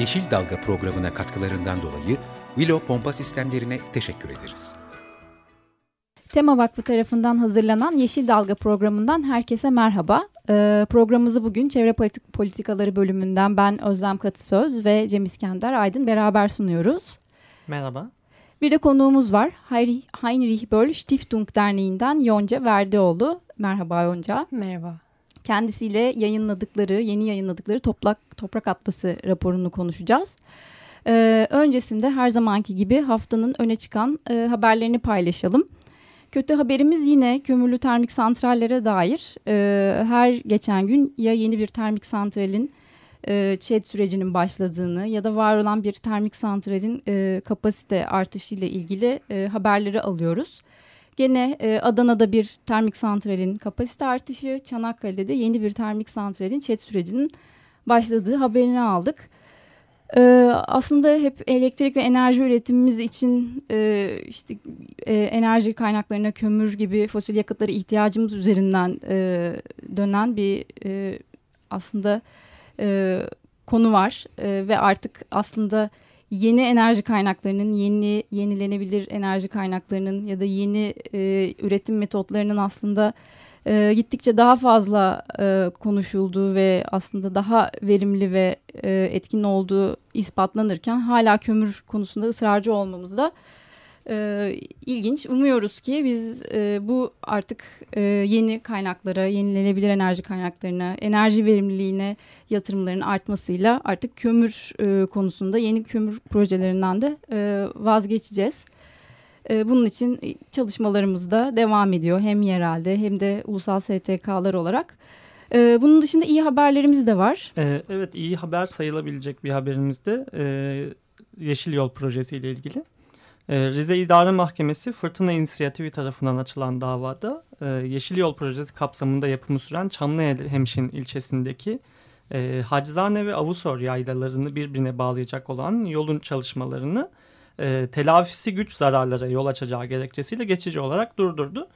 Yeşil Dalga programına katkılarından dolayı Willow Pompa Sistemlerine teşekkür ederiz. Tema Vakfı tarafından hazırlanan Yeşil Dalga programından herkese merhaba. Ee, programımızı bugün Çevre Politik Politikaları bölümünden ben Özlem Katısöz ve Cem İskender Aydın beraber sunuyoruz. Merhaba. Bir de konuğumuz var. Heinrich Böll Stiftung Derneği'nden Yonca Verdioğlu. Merhaba Yonca. Merhaba. Kendisiyle yayınladıkları, yeni yayınladıkları Toprak, Toprak Atlası raporunu konuşacağız. Ee, öncesinde her zamanki gibi haftanın öne çıkan e, haberlerini paylaşalım. Kötü haberimiz yine kömürlü termik santrallere dair. E, her geçen gün ya yeni bir termik santralin e, ÇED sürecinin başladığını ya da var olan bir termik santralin e, kapasite artışıyla ilgili e, haberleri alıyoruz. Gene e, Adana'da bir termik santralin kapasite artışı, Çanakkale'de yeni bir termik santralin ÇED sürecinin başladığı haberini aldık. Ee, aslında hep elektrik ve enerji üretimimiz için e, işte e, enerji kaynaklarına kömür gibi fosil yakıtlara ihtiyacımız üzerinden e, dönen bir e, aslında e, konu var e, ve artık aslında yeni enerji kaynaklarının yeni yenilenebilir enerji kaynaklarının ya da yeni e, üretim metotlarının aslında e, gittikçe daha fazla e, konuşulduğu ve aslında daha verimli ve e, etkin olduğu ispatlanırken hala kömür konusunda ısrarcı olmamız da e, ilginç. Umuyoruz ki biz e, bu artık e, yeni kaynaklara, yenilenebilir enerji kaynaklarına, enerji verimliliğine yatırımların artmasıyla artık kömür e, konusunda yeni kömür projelerinden de e, vazgeçeceğiz. Ee, bunun için çalışmalarımız da devam ediyor hem yerelde hem de ulusal STK'lar olarak. Ee, bunun dışında iyi haberlerimiz de var. Ee, evet iyi haber sayılabilecek bir haberimiz de e, Yeşil Yol Projesi ile ilgili. Rize İdare Mahkemesi Fırtına İnisiyatifi tarafından açılan davada e, Yeşil Yol Projesi kapsamında yapımı süren Çamlıhemşin ilçesindeki e, Hacizane ve Avusor yaylalarını birbirine bağlayacak olan yolun çalışmalarını e, telafisi güç zararlara yol açacağı gerekçesiyle geçici olarak durdurdu.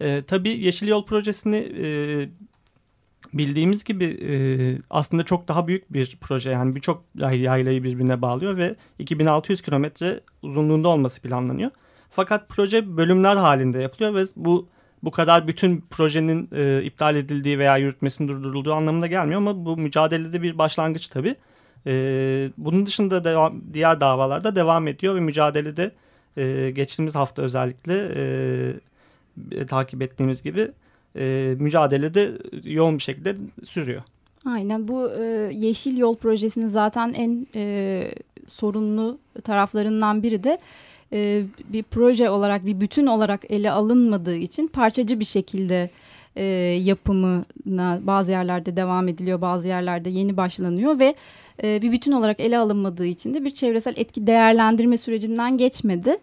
E, tabii Yeşil Yol Projesi'ni bildiğimiz gibi e, aslında çok daha büyük bir proje. Yani birçok yaylayı birbirine bağlıyor ve 2600 kilometre uzunluğunda olması planlanıyor. Fakat proje bölümler halinde yapılıyor ve bu bu kadar bütün projenin e, iptal edildiği veya yürütmesinin durdurulduğu anlamına gelmiyor ama bu mücadelede bir başlangıç tabii. E, bunun dışında devam, diğer davalarda devam ediyor ve mücadelede e, geçtiğimiz hafta özellikle e, takip ettiğimiz gibi e, mücadelede yoğun bir şekilde sürüyor. Aynen bu e, Yeşil Yol Projesi'nin zaten en e, sorunlu taraflarından biri de e, bir proje olarak bir bütün olarak ele alınmadığı için parçacı bir şekilde e, yapımına bazı yerlerde devam ediliyor bazı yerlerde yeni başlanıyor ve e, bir bütün olarak ele alınmadığı için de bir çevresel etki değerlendirme sürecinden geçmedi.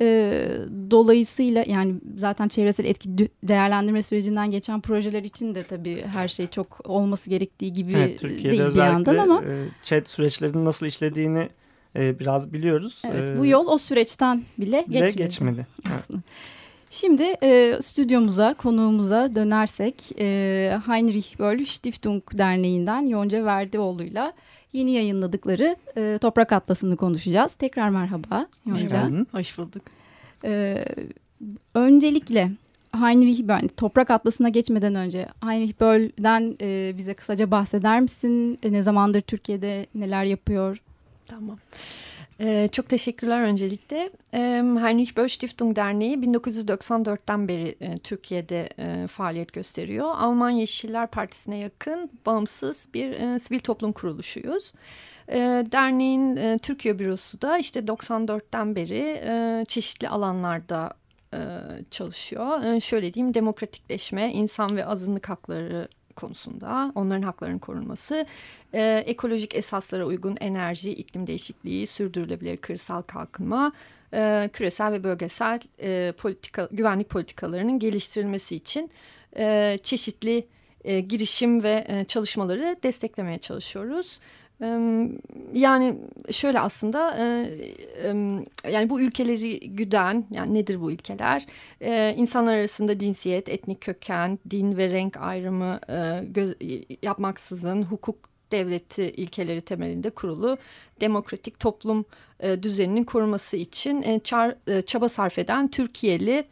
E, dolayısıyla yani zaten çevresel etki değerlendirme sürecinden geçen projeler için de tabii her şey çok olması gerektiği gibi evet, değil bir yandan ama. E, chat süreçlerinin nasıl işlediğini e, biraz biliyoruz. Evet e, bu yol o süreçten bile geçmedi. geçmedi. Evet. Şimdi e, stüdyomuza, konuğumuza dönersek e, Heinrich Böll Stiftung Derneği'nden Yonca Verdioğlu'yla yeni yayınladıkları e, Toprak Atlası'nı konuşacağız. Tekrar merhaba Yonca. Merhaba, hoş bulduk. E, öncelikle Heinrich Böll, Toprak Atlası'na geçmeden önce Heinrich Böll'den e, bize kısaca bahseder misin? E, ne zamandır Türkiye'de neler yapıyor? Tamam. Ee, çok teşekkürler öncelikle. Ee, Heinrich Böll Stiftung Derneği 1994'ten beri e, Türkiye'de e, faaliyet gösteriyor. Alman Yeşiller Partisi'ne yakın bağımsız bir e, sivil toplum kuruluşuyuz. E, derneğin Türkiye bürosu da işte 94'ten beri çeşitli alanlarda çalışıyor. Şöyle diyeyim demokratikleşme, insan ve azınlık hakları konusunda onların haklarının korunması, e, ekolojik esaslara uygun enerji, iklim değişikliği, sürdürülebilir kırsal kalkınma, e, küresel ve bölgesel e, politika, güvenlik politikalarının geliştirilmesi için e, çeşitli e, girişim ve e, çalışmaları desteklemeye çalışıyoruz. Yani şöyle aslında yani bu ülkeleri güden yani nedir bu ülkeler? İnsanlar arasında cinsiyet, etnik köken, din ve renk ayrımı yapmaksızın hukuk devleti ilkeleri temelinde kurulu demokratik toplum düzeninin koruması için çaba sarf eden Türkiye'li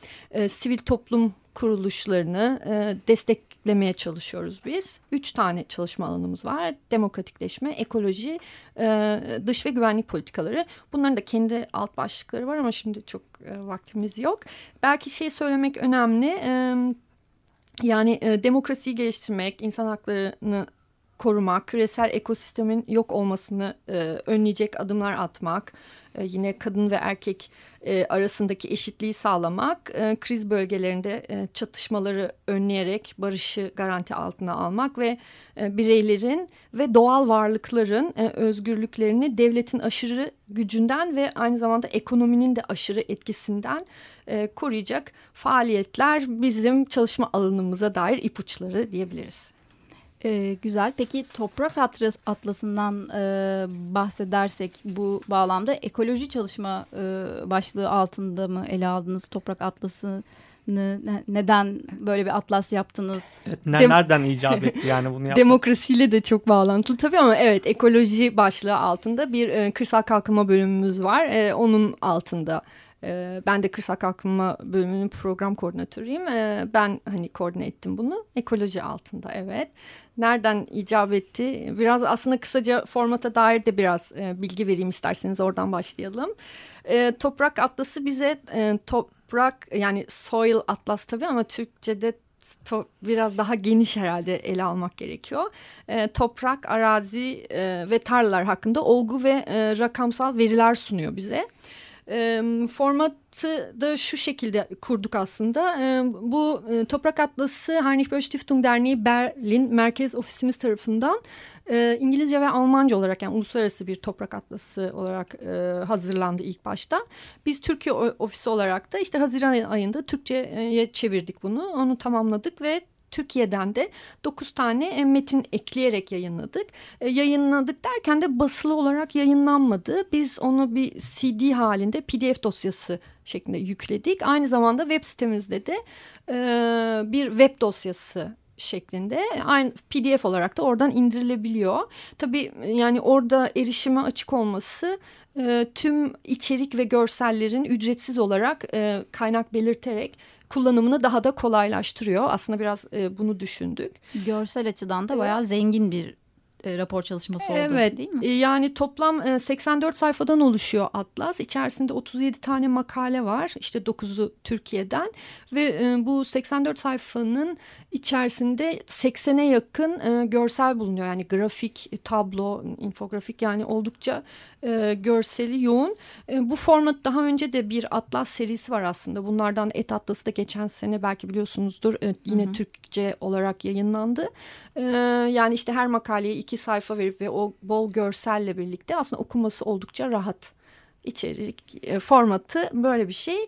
sivil toplum kuruluşlarını destek eklemeye çalışıyoruz biz. Üç tane çalışma alanımız var. Demokratikleşme, ekoloji, e, dış ve güvenlik politikaları. Bunların da kendi alt başlıkları var ama şimdi çok e, vaktimiz yok. Belki şey söylemek önemli. Yani e, demokrasiyi geliştirmek, insan haklarını korumak, küresel ekosistemin yok olmasını e, önleyecek adımlar atmak, e, yine kadın ve erkek e, arasındaki eşitliği sağlamak, e, kriz bölgelerinde e, çatışmaları önleyerek barışı garanti altına almak ve e, bireylerin ve doğal varlıkların e, özgürlüklerini devletin aşırı gücünden ve aynı zamanda ekonominin de aşırı etkisinden e, koruyacak faaliyetler bizim çalışma alanımıza dair ipuçları diyebiliriz. Ee, güzel. Peki toprak atlas, atlasından e, bahsedersek bu bağlamda ekoloji çalışma e, başlığı altında mı ele aldınız toprak atlasını? neden böyle bir atlas yaptınız? Evet, nereden icap etti yani bunu yapmak? Demokrasiyle de çok bağlantılı tabii ama evet ekoloji başlığı altında bir e, kırsal kalkınma bölümümüz var. E, onun altında e, ben de kırsal kalkınma bölümünün program koordinatörüyüm. E, ben hani koordine ettim bunu. Ekoloji altında evet nereden icap etti? Biraz aslında kısaca formata dair de biraz e, bilgi vereyim isterseniz oradan başlayalım. E, toprak atlası bize e, toprak yani soil atlas tabii ama Türkçe'de biraz daha geniş herhalde ele almak gerekiyor. E, toprak, arazi e, ve tarlalar hakkında olgu ve e, rakamsal veriler sunuyor bize. E, formatı da şu şekilde kurduk aslında. E, bu e, Toprak Atlası Heinrich Böll Stiftung Derneği Berlin Merkez Ofisimiz tarafından e, İngilizce ve Almanca olarak yani uluslararası bir toprak atlası olarak e, hazırlandı ilk başta. Biz Türkiye ofisi olarak da işte Haziran ayında Türkçe'ye çevirdik bunu. Onu tamamladık ve Türkiye'den de 9 tane e, metin ekleyerek yayınladık. E, yayınladık derken de basılı olarak yayınlanmadı. Biz onu bir CD halinde PDF dosyası şeklinde yükledik. Aynı zamanda web sitemizde de e, bir web dosyası şeklinde aynı PDF olarak da oradan indirilebiliyor. Tabii yani orada erişime açık olması e, tüm içerik ve görsellerin ücretsiz olarak e, kaynak belirterek kullanımını daha da kolaylaştırıyor. Aslında biraz e, bunu düşündük. Görsel açıdan da bayağı zengin bir e, rapor çalışması oldu evet, değil mi? E, yani toplam e, 84 sayfadan oluşuyor Atlas. İçerisinde 37 tane makale var. İşte 9'u Türkiye'den ve e, bu 84 sayfanın içerisinde 80'e yakın e, görsel bulunuyor. Yani grafik, e, tablo, infografik yani oldukça e, görseli yoğun. E, bu format daha önce de bir Atlas serisi var aslında. Bunlardan Et Atlası da geçen sene belki biliyorsunuzdur e, yine hı hı. Türkçe olarak yayınlandı. E, yani işte her makaleye iki sayfa verip ve o bol görselle birlikte aslında okuması oldukça rahat içerik e, formatı böyle bir şey.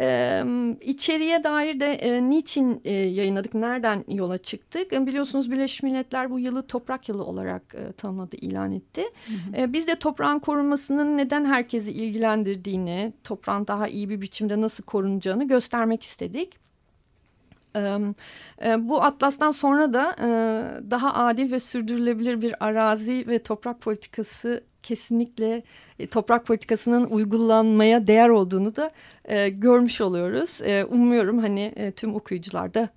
Ee, içeriye dair de e, niçin e, yayınladık, nereden yola çıktık? E, biliyorsunuz Birleşmiş Milletler bu yılı toprak yılı olarak e, tanımladı, ilan etti. Hı hı. E, biz de toprağın korunmasının neden herkesi ilgilendirdiğini, toprağın daha iyi bir biçimde nasıl korunacağını göstermek istedik. Bu atlastan sonra da daha adil ve sürdürülebilir bir arazi ve toprak politikası kesinlikle e, toprak politikasının uygulanmaya değer olduğunu da görmüş oluyoruz. Umuyorum hani e, tüm okuyucular da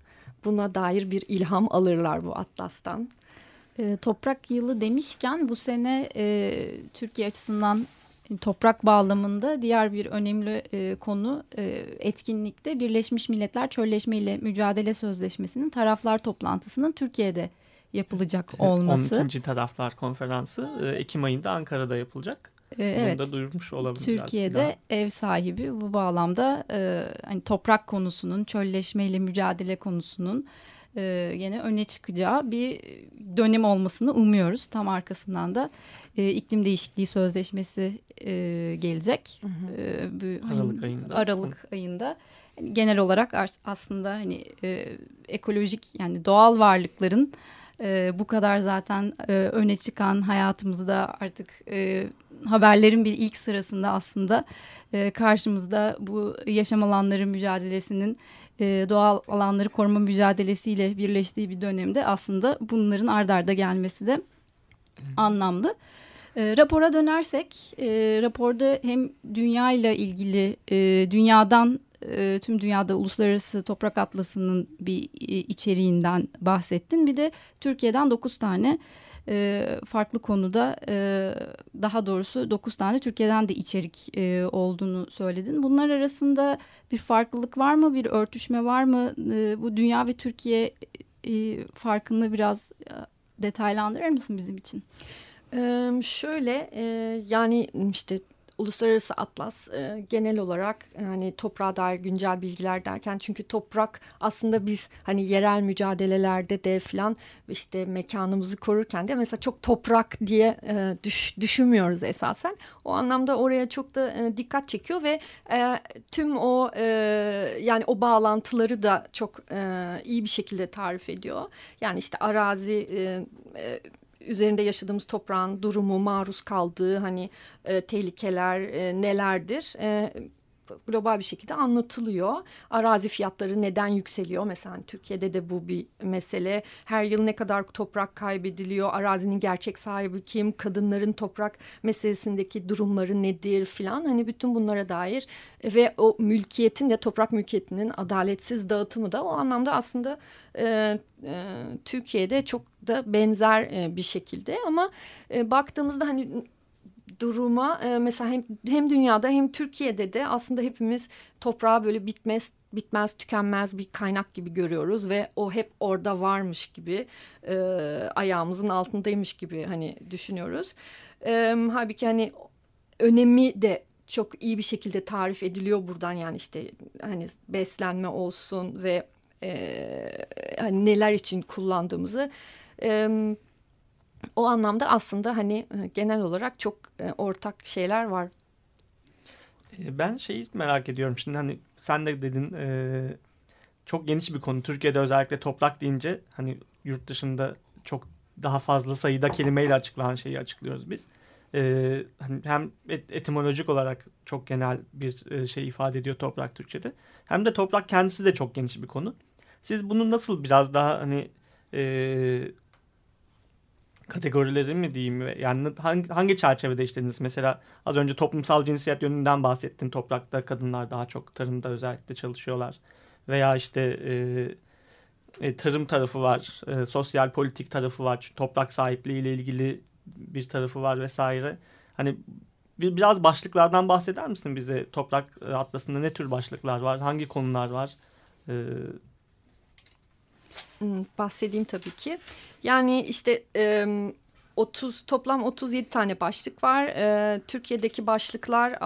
buna dair bir ilham alırlar bu atlastan. Toprak yılı demişken bu sene e, Türkiye açısından toprak bağlamında diğer bir önemli e, konu e, etkinlikte Birleşmiş Milletler Çölleşme ile Mücadele Sözleşmesi'nin taraflar toplantısının Türkiye'de yapılacak evet, olması. 12. Taraflar Konferansı e, Ekim ayında Ankara'da yapılacak. Ee, evet. Bunu da duyurmuş olabilir. Türkiye'de ev sahibi bu bağlamda e, hani toprak konusunun, çölleşmeyle mücadele konusunun e, yine öne çıkacağı bir dönem olmasını umuyoruz. Tam arkasından da e, iklim değişikliği sözleşmesi e, gelecek. Hı hı. E, bu, hani Aralık ayında. Aralık ayında. Yani genel olarak aslında hani e, ekolojik yani doğal varlıkların e, bu kadar zaten e, öne çıkan hayatımızda artık e, haberlerin bir ilk sırasında aslında e, karşımızda bu yaşam alanları mücadelesinin e, doğal alanları koruma mücadelesiyle birleştiği bir dönemde aslında bunların ardarda gelmesi de anlamlı. E, rapora dönersek, e, raporda hem dünya ile ilgili e, dünyadan e, tüm dünyada uluslararası toprak atlasının bir e, içeriğinden bahsettin. Bir de Türkiye'den dokuz tane e, farklı konuda e, daha doğrusu dokuz tane Türkiye'den de içerik e, olduğunu söyledin. Bunlar arasında bir farklılık var mı? Bir örtüşme var mı? E, bu dünya ve Türkiye e, farkını biraz e, detaylandırır mısın bizim için? Ee, şöyle e, yani işte Uluslararası Atlas e, genel olarak hani toprağa dair güncel bilgiler derken çünkü toprak aslında biz hani yerel mücadelelerde de falan işte mekanımızı korurken de mesela çok toprak diye e, düş, düşünmüyoruz esasen. O anlamda oraya çok da e, dikkat çekiyor ve e, tüm o e, yani o bağlantıları da çok e, iyi bir şekilde tarif ediyor. Yani işte arazi e, e, üzerinde yaşadığımız toprağın durumu, maruz kaldığı hani e, tehlikeler e, nelerdir? E, global bir şekilde anlatılıyor. Arazi fiyatları neden yükseliyor? Mesela hani Türkiye'de de bu bir mesele. Her yıl ne kadar toprak kaybediliyor? Arazinin gerçek sahibi kim? Kadınların toprak meselesindeki durumları nedir filan. Hani bütün bunlara dair ve o mülkiyetin de toprak mülkiyetinin adaletsiz dağıtımı da o anlamda aslında e, e, Türkiye'de çok da benzer e, bir şekilde ama e, baktığımızda hani duruma e, mesela hem, hem dünyada hem Türkiye'de de aslında hepimiz toprağı böyle bitmez bitmez tükenmez bir kaynak gibi görüyoruz ve o hep orada varmış gibi e, ayağımızın altındaymış gibi hani düşünüyoruz. E, halbuki hani önemi de çok iyi bir şekilde tarif ediliyor buradan yani işte hani beslenme olsun ve e, hani neler için kullandığımızı. E, o anlamda aslında hani e, genel olarak çok e, ortak şeyler var. E, ben şeyi merak ediyorum şimdi hani sen de dedin çok geniş bir konu. Türkiye'de özellikle toprak deyince hani yurt dışında çok daha fazla sayıda kelimeyle açıklanan şeyi açıklıyoruz biz. hani hem etimolojik olarak çok genel bir şey ifade ediyor toprak Türkçe'de. Hem de toprak kendisi de çok geniş bir konu. Siz bunu nasıl biraz daha hani kategorileri mi diyeyim? Yani hangi, hangi çerçevede işlediniz? Mesela az önce toplumsal cinsiyet yönünden bahsettin. Toprakta kadınlar daha çok tarımda özellikle çalışıyorlar. Veya işte e, e, tarım tarafı var e, sosyal politik tarafı var toprak sahipliği ile ilgili bir tarafı var vesaire. Hani bir, biraz başlıklardan bahseder misin bize? Toprak atlasında ne tür başlıklar var? Hangi konular var? E, bahsedeyim tabii ki. Yani işte 30 toplam 37 tane başlık var. Türkiye'deki başlıklar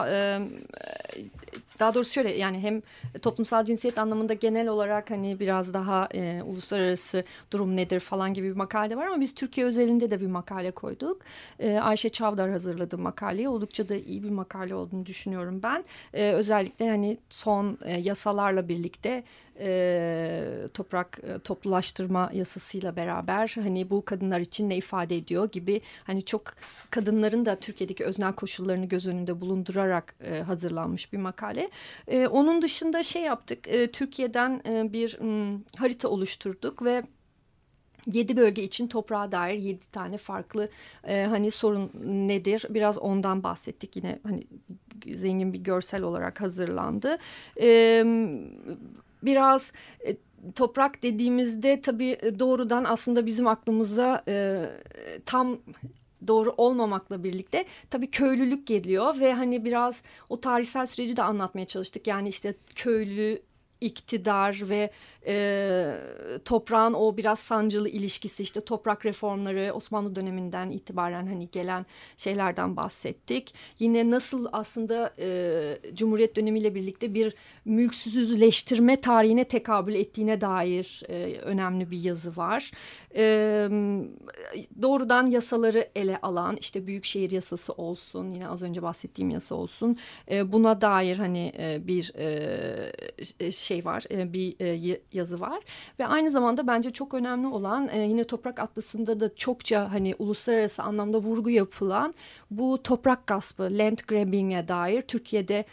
daha doğrusu şöyle yani hem toplumsal cinsiyet anlamında genel olarak hani biraz daha e, uluslararası durum nedir falan gibi bir makale var ama biz Türkiye özelinde de bir makale koyduk. E, Ayşe Çavdar hazırladı makaleyi. Oldukça da iyi bir makale olduğunu düşünüyorum ben. E, özellikle hani son e, yasalarla birlikte e, toprak e, toplulaştırma yasasıyla beraber hani bu kadınlar için ne ifade ediyor gibi hani çok kadınların da Türkiye'deki öznel koşullarını göz önünde bulundurarak e, hazırlanmış bir makale. E, onun dışında şey yaptık e, Türkiye'den e, bir m, harita oluşturduk ve Yedi bölge için toprağa dair yedi tane farklı e, hani sorun nedir biraz ondan bahsettik yine hani zengin bir görsel olarak hazırlandı. E, biraz e, toprak dediğimizde tabii e, doğrudan aslında bizim aklımıza e, tam doğru olmamakla birlikte tabii köylülük geliyor ve hani biraz o tarihsel süreci de anlatmaya çalıştık. Yani işte köylü iktidar ve e, toprağın o biraz sancılı ilişkisi işte toprak reformları Osmanlı döneminden itibaren hani gelen şeylerden bahsettik. Yine nasıl aslında e, Cumhuriyet dönemiyle birlikte bir mülksüzleştirme tarihine tekabül ettiğine dair e, önemli bir yazı var. E, doğrudan yasaları ele alan işte büyükşehir yasası olsun yine az önce bahsettiğim yasa olsun e, buna dair hani e, bir e, şey var e, bir e, yazı var ve aynı zamanda bence çok önemli olan e, yine toprak atlasında da çokça hani uluslararası anlamda vurgu yapılan bu toprak gaspı land grabbing'e dair Türkiye'de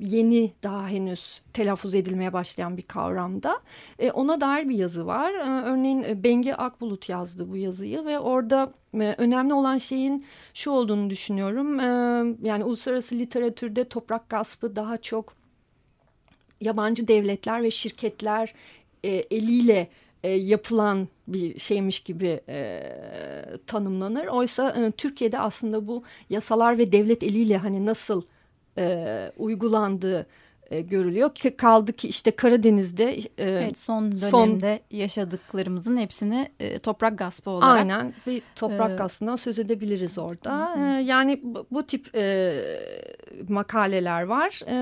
yeni daha henüz telaffuz edilmeye başlayan bir kavramda. Ona dair bir yazı var. Örneğin Bengi Akbulut yazdı bu yazıyı ve orada önemli olan şeyin şu olduğunu düşünüyorum. Yani uluslararası literatürde toprak gaspı daha çok yabancı devletler ve şirketler eliyle yapılan bir şeymiş gibi e, tanımlanır. Oysa e, Türkiye'de aslında bu yasalar ve devlet eliyle hani nasıl e, uygulandığı e, görülüyor. Kaldı ki işte Karadeniz'de e, evet, son dönemde son, yaşadıklarımızın hepsini e, toprak gaspı olarak. Aynen bir toprak e, gaspından söz edebiliriz orada. E, yani bu, bu tip e, makaleler var. E,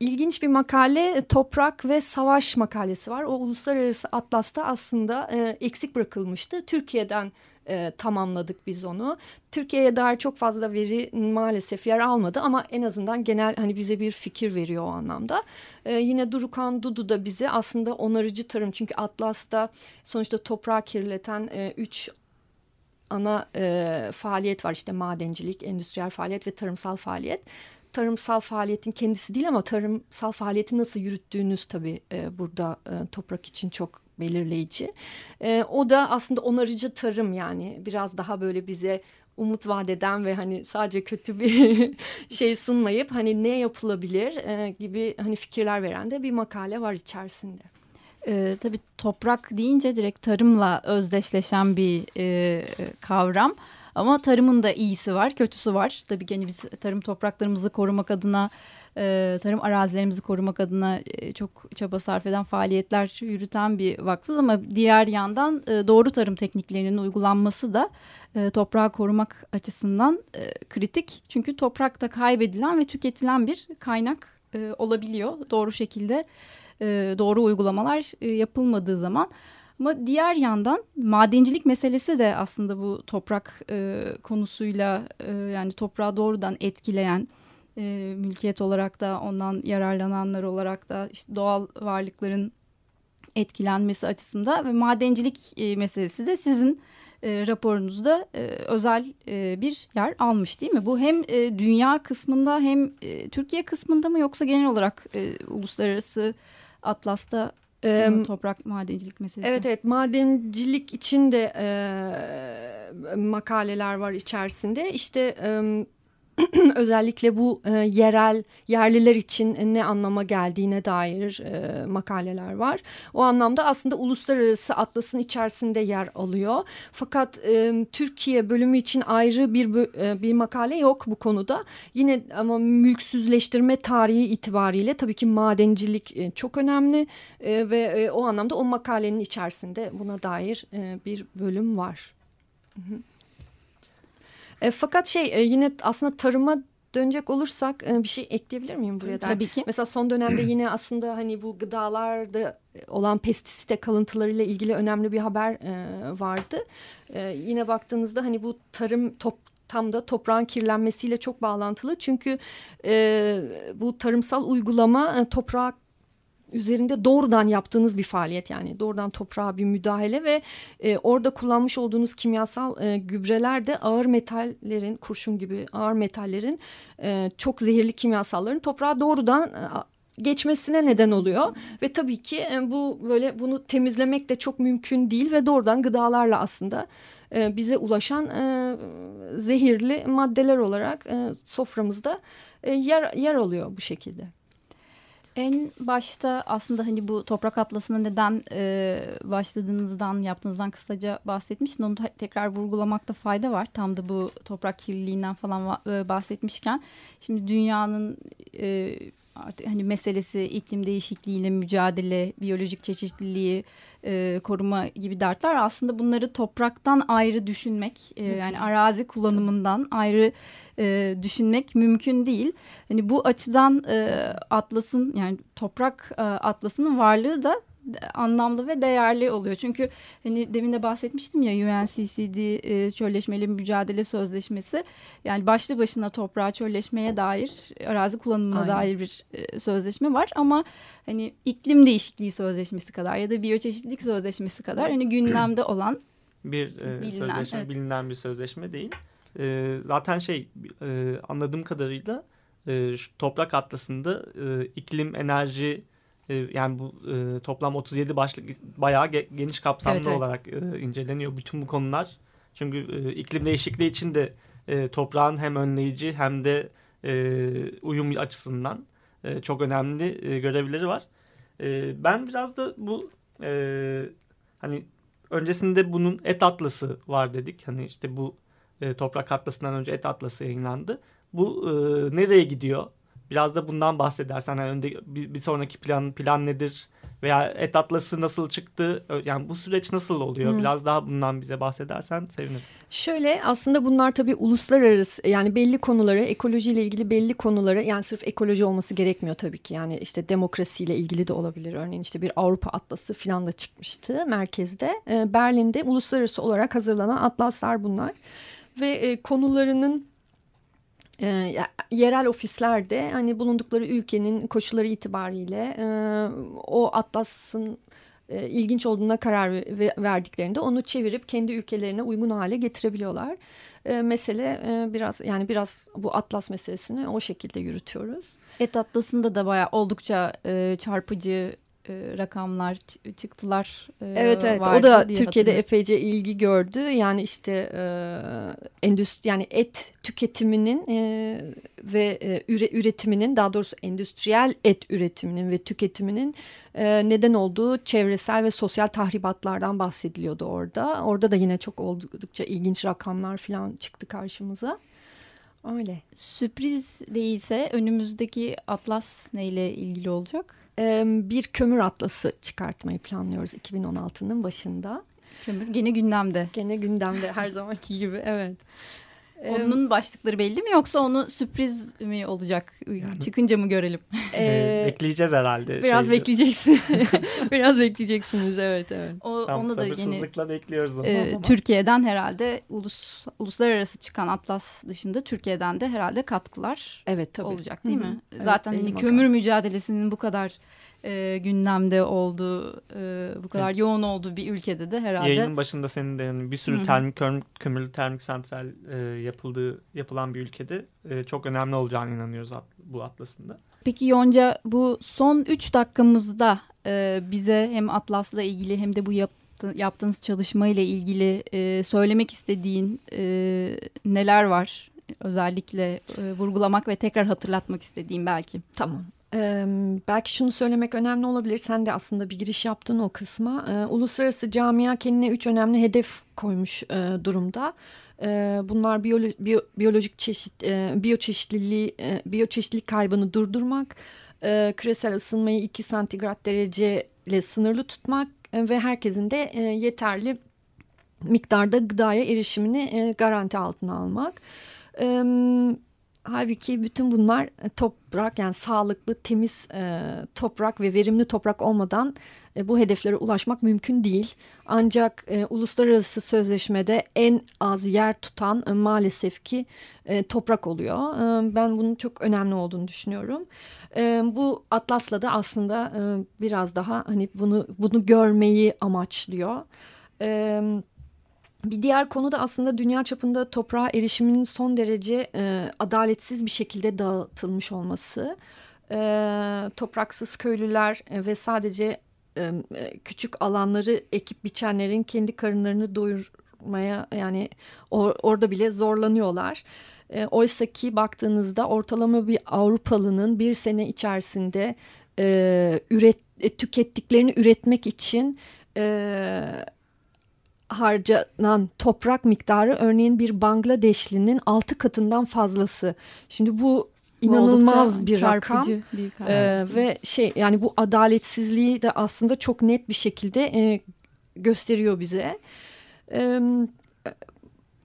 İlginç bir makale toprak ve savaş makalesi var. O uluslararası atlasta aslında e, eksik bırakılmıştı. Türkiye'den e, tamamladık biz onu. Türkiye'ye dair çok fazla veri maalesef yer almadı ama en azından genel hani bize bir fikir veriyor o anlamda. E, yine Durukan Dudu da bize aslında onarıcı tarım çünkü Atlas'ta sonuçta toprağı kirleten e, üç ana e, faaliyet var işte madencilik, endüstriyel faaliyet ve tarımsal faaliyet tarımsal faaliyetin kendisi değil ama tarımsal faaliyeti nasıl yürüttüğünüz tabii e, burada e, toprak için çok belirleyici. E, o da aslında onarıcı tarım yani biraz daha böyle bize umut vadeden ve hani sadece kötü bir şey sunmayıp hani ne yapılabilir e, gibi hani fikirler veren de bir makale var içerisinde. Ee, tabii toprak deyince direkt tarımla özdeşleşen bir e, kavram. Ama tarımın da iyisi var, kötüsü var. Tabii ki hani biz tarım topraklarımızı korumak adına, e, tarım arazilerimizi korumak adına e, çok çaba sarf eden faaliyetler yürüten bir vakfız. Ama diğer yandan e, doğru tarım tekniklerinin uygulanması da toprağı korumak açısından kritik. Çünkü toprakta kaybedilen ve tüketilen bir kaynak olabiliyor. Doğru şekilde doğru uygulamalar yapılmadığı zaman... Ama diğer yandan madencilik meselesi de aslında bu toprak e, konusuyla e, yani toprağı doğrudan etkileyen e, mülkiyet olarak da ondan yararlananlar olarak da işte doğal varlıkların etkilenmesi açısından ve madencilik e, meselesi de sizin e, raporunuzda e, özel e, bir yer almış değil mi? Bu hem e, dünya kısmında hem e, Türkiye kısmında mı yoksa genel olarak e, uluslararası Atlas'ta ee, toprak madencilik meselesi. Evet evet madencilik için de e, makaleler var içerisinde. İşte e, özellikle bu e, yerel yerliler için ne anlama geldiğine dair e, makaleler var. O anlamda aslında uluslararası atlasın içerisinde yer alıyor. Fakat e, Türkiye bölümü için ayrı bir e, bir makale yok bu konuda. Yine ama mülksüzleştirme tarihi itibariyle tabii ki madencilik e, çok önemli e, ve e, o anlamda o makalenin içerisinde buna dair e, bir bölüm var. Hı hı. E, fakat şey e, yine aslında tarıma dönecek olursak e, bir şey ekleyebilir miyim buraya? Da? Tabii ki. Mesela son dönemde yine aslında hani bu gıdalarda olan pestisite kalıntılarıyla ilgili önemli bir haber e, vardı. E, yine baktığınızda hani bu tarım top tam da toprağın kirlenmesiyle çok bağlantılı. Çünkü e, bu tarımsal uygulama e, toprağa üzerinde doğrudan yaptığınız bir faaliyet yani doğrudan toprağa bir müdahale ve e, orada kullanmış olduğunuz kimyasal e, gübreler de ağır metallerin kurşun gibi ağır metallerin e, çok zehirli kimyasalların toprağa doğrudan e, geçmesine neden oluyor ve tabii ki e, bu böyle bunu temizlemek de çok mümkün değil ve doğrudan gıdalarla aslında e, bize ulaşan e, zehirli maddeler olarak soframızda yer yer alıyor bu şekilde. En başta aslında hani bu toprak atlasına neden e, başladığınızdan, yaptığınızdan kısaca bahsetmiştin. Onu tekrar vurgulamakta fayda var. Tam da bu toprak kirliliğinden falan e, bahsetmişken. Şimdi dünyanın e, artık hani meselesi iklim değişikliğiyle mücadele, biyolojik çeşitliliği e, koruma gibi dertler. Aslında bunları topraktan ayrı düşünmek e, yani arazi kullanımından ayrı e, düşünmek mümkün değil. Hani bu açıdan e, Atlas'ın yani toprak e, Atlas'ın varlığı da anlamlı ve değerli oluyor. Çünkü hani demin de bahsetmiştim ya UNCCD e, çölleşmeli mücadele sözleşmesi yani başlı başına toprağa çölleşmeye dair arazi kullanımına Aynen. dair bir e, sözleşme var ama hani iklim değişikliği sözleşmesi kadar ya da biyoçeşitlilik sözleşmesi kadar hani gündemde olan bir e, bilinen, sözleşme evet. bilinen bir sözleşme değil. E, zaten şey e, anladığım kadarıyla e, şu toprak atlasında e, iklim enerji yani bu e, toplam 37 başlık bayağı ge, geniş kapsamlı evet, evet. olarak e, inceleniyor bütün bu konular. Çünkü e, iklim değişikliği için de e, toprağın hem önleyici hem de e, uyum açısından e, çok önemli e, görevleri var. E, ben biraz da bu e, hani öncesinde bunun et atlası var dedik. Hani işte bu e, toprak atlasından önce et atlası yayınlandı. Bu e, nereye gidiyor? Biraz da bundan bahsedersen yani önde bir, bir sonraki plan plan nedir veya et atlası nasıl çıktı yani bu süreç nasıl oluyor? Hmm. biraz daha bundan bize bahsedersen sevinirim. Şöyle aslında bunlar tabii uluslararası yani belli konuları ekolojiyle ilgili belli konuları yani sırf ekoloji olması gerekmiyor tabii ki. Yani işte demokrasiyle ilgili de olabilir. Örneğin işte bir Avrupa Atlası filan da çıkmıştı merkezde. Ee, Berlin'de uluslararası olarak hazırlanan atlaslar bunlar. Ve e, konularının e, yerel ofislerde hani bulundukları ülkenin koşulları itibariyle e, o atlasın e, ilginç olduğuna karar verdiklerinde onu çevirip kendi ülkelerine uygun hale getirebiliyorlar. E, mesele e, biraz yani biraz bu atlas meselesini o şekilde yürütüyoruz. Et atlasında da bayağı oldukça e, çarpıcı e, rakamlar çıktılar. E, evet evet o da Türkiye'de epeyce ilgi gördü. Yani işte e, endüstri yani et tüketiminin e, ve e, üre, üretiminin daha doğrusu endüstriyel et üretiminin ve tüketiminin e, neden olduğu çevresel ve sosyal tahribatlardan bahsediliyordu orada. Orada da yine çok oldukça ilginç rakamlar falan çıktı karşımıza. Öyle. Sürpriz değilse önümüzdeki Atlas neyle ilgili olacak? Bir kömür atlası çıkartmayı planlıyoruz 2016'nın başında. Kömür gene gündemde. Gene gündemde her zamanki gibi evet. Onun başlıkları belli mi yoksa onu sürpriz mi olacak? Yani, Çıkınca mı görelim? Ee, bekleyeceğiz herhalde. Biraz şeyde. bekleyeceksin. biraz bekleyeceksiniz evet evet. O, tamam, onu da yeni bekliyoruz onu e, Türkiye'den herhalde ulus uluslararası çıkan Atlas dışında Türkiye'den de herhalde katkılar evet, tabii. olacak değil Hı -hı. mi? Evet, Zaten hani kömür mücadelesinin bu kadar e, gündemde olduğu, e, bu kadar evet. yoğun olduğu bir ülkede de herhalde. Yayının başında senin de yani bir sürü termik kömürlü termik santral e, yapıldığı yapılan bir ülkede e, çok önemli olacağını inanıyoruz at, bu atlasında. Peki Yonca bu son 3 dakikamızda e, bize hem Atlas'la ilgili hem de bu yaptı, yaptığınız çalışmayla ilgili e, söylemek istediğin e, neler var? Özellikle e, vurgulamak ve tekrar hatırlatmak istediğim belki. Tamam. Ee, belki şunu söylemek önemli olabilir. Sen de aslında bir giriş yaptın o kısma. Ee, uluslararası camia kendine üç önemli hedef koymuş e, durumda. E, bunlar biyolo biyo biyolojik çeşit, e, biyoçeşitliliği, e, biyoçeşitlilik kaybını durdurmak, e, küresel ısınmayı 2 santigrat dereceyle sınırlı tutmak e, ve herkesin de e, yeterli miktarda gıdaya erişimini e, garanti altına almak. Evet Halbuki bütün bunlar e, toprak yani sağlıklı, temiz e, toprak ve verimli toprak olmadan e, bu hedeflere ulaşmak mümkün değil. Ancak e, uluslararası sözleşmede en az yer tutan e, maalesef ki e, toprak oluyor. E, ben bunun çok önemli olduğunu düşünüyorum. E, bu atlasla da aslında e, biraz daha hani bunu bunu görmeyi amaçlıyor. Evet bir diğer konu da aslında dünya çapında toprağa erişimin son derece e, adaletsiz bir şekilde dağıtılmış olması. E, topraksız köylüler e, ve sadece e, e, küçük alanları ekip biçenlerin kendi karınlarını doyurmaya yani or, orada bile zorlanıyorlar. E, Oysa ki baktığınızda ortalama bir Avrupalının bir sene içerisinde e, üret, e, tükettiklerini üretmek için... E, harcanan toprak miktarı örneğin bir Bangladeşlinin altı katından fazlası. Şimdi bu inanılmaz bir rakam. Bir ee, ve şey yani bu adaletsizliği de aslında çok net bir şekilde e, gösteriyor bize. Ee,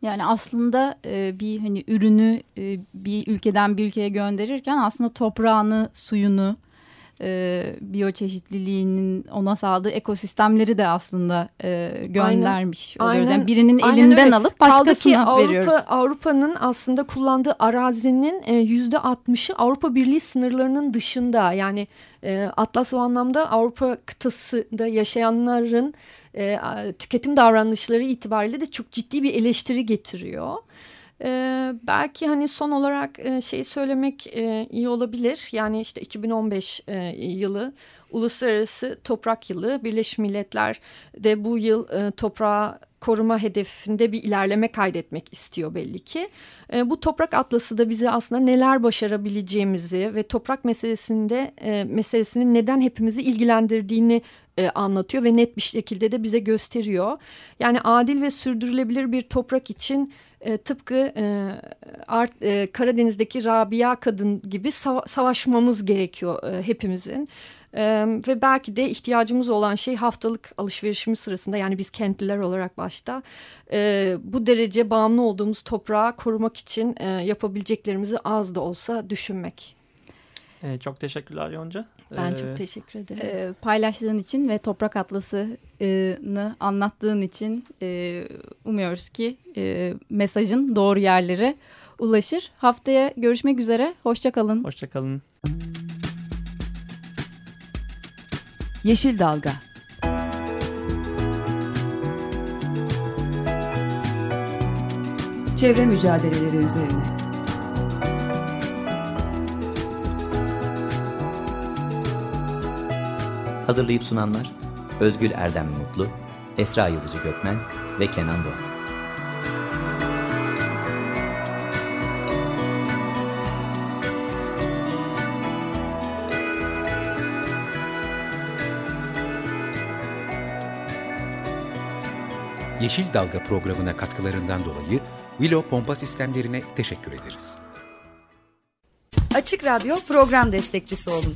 yani aslında e, bir hani ürünü e, bir ülkeden bir ülkeye gönderirken aslında toprağını, suyunu, e, biyoçeşitliliğinin ona sağladığı ekosistemleri de aslında e, göndermiş aynen, oluyoruz. Yani birinin elinden öyle. alıp başkasına Avrupa, veriyoruz. Avrupa'nın aslında kullandığı arazinin e, yüzde 60'ı Avrupa Birliği sınırlarının dışında. Yani e, Atlas o anlamda Avrupa kıtasında yaşayanların e, tüketim davranışları itibariyle de çok ciddi bir eleştiri getiriyor. Ee, belki hani son olarak e, şey söylemek e, iyi olabilir. Yani işte 2015 e, yılı Uluslararası Toprak Yılı. Birleşmiş Milletler de bu yıl e, toprağı koruma hedefinde bir ilerleme kaydetmek istiyor belli ki. E, bu toprak atlası da bize aslında neler başarabileceğimizi ve toprak meselesinde e, meselesinin neden hepimizi ilgilendirdiğini e, anlatıyor ve net bir şekilde de bize gösteriyor. Yani adil ve sürdürülebilir bir toprak için e, tıpkı e, Art, e, Karadeniz'deki Rabia kadın gibi sava savaşmamız gerekiyor e, hepimizin. E, ve belki de ihtiyacımız olan şey haftalık alışverişimiz sırasında yani biz kentliler olarak başta e, bu derece bağımlı olduğumuz toprağı korumak için e, yapabileceklerimizi az da olsa düşünmek. E, çok teşekkürler Yonca. Ben ee, çok teşekkür ederim. E, paylaştığın için ve Toprak Atlası'nı anlattığın için e, umuyoruz ki e, mesajın doğru yerlere ulaşır. Haftaya görüşmek üzere. Hoşçakalın. Hoşçakalın. Yeşil Dalga Çevre mücadeleleri üzerine Hazırlayıp sunanlar Özgül Erdem Mutlu, Esra Yazıcı Gökmen ve Kenan Doğan. Yeşil Dalga programına katkılarından dolayı Willow Pompa Sistemlerine teşekkür ederiz. Açık Radyo program destekçisi olun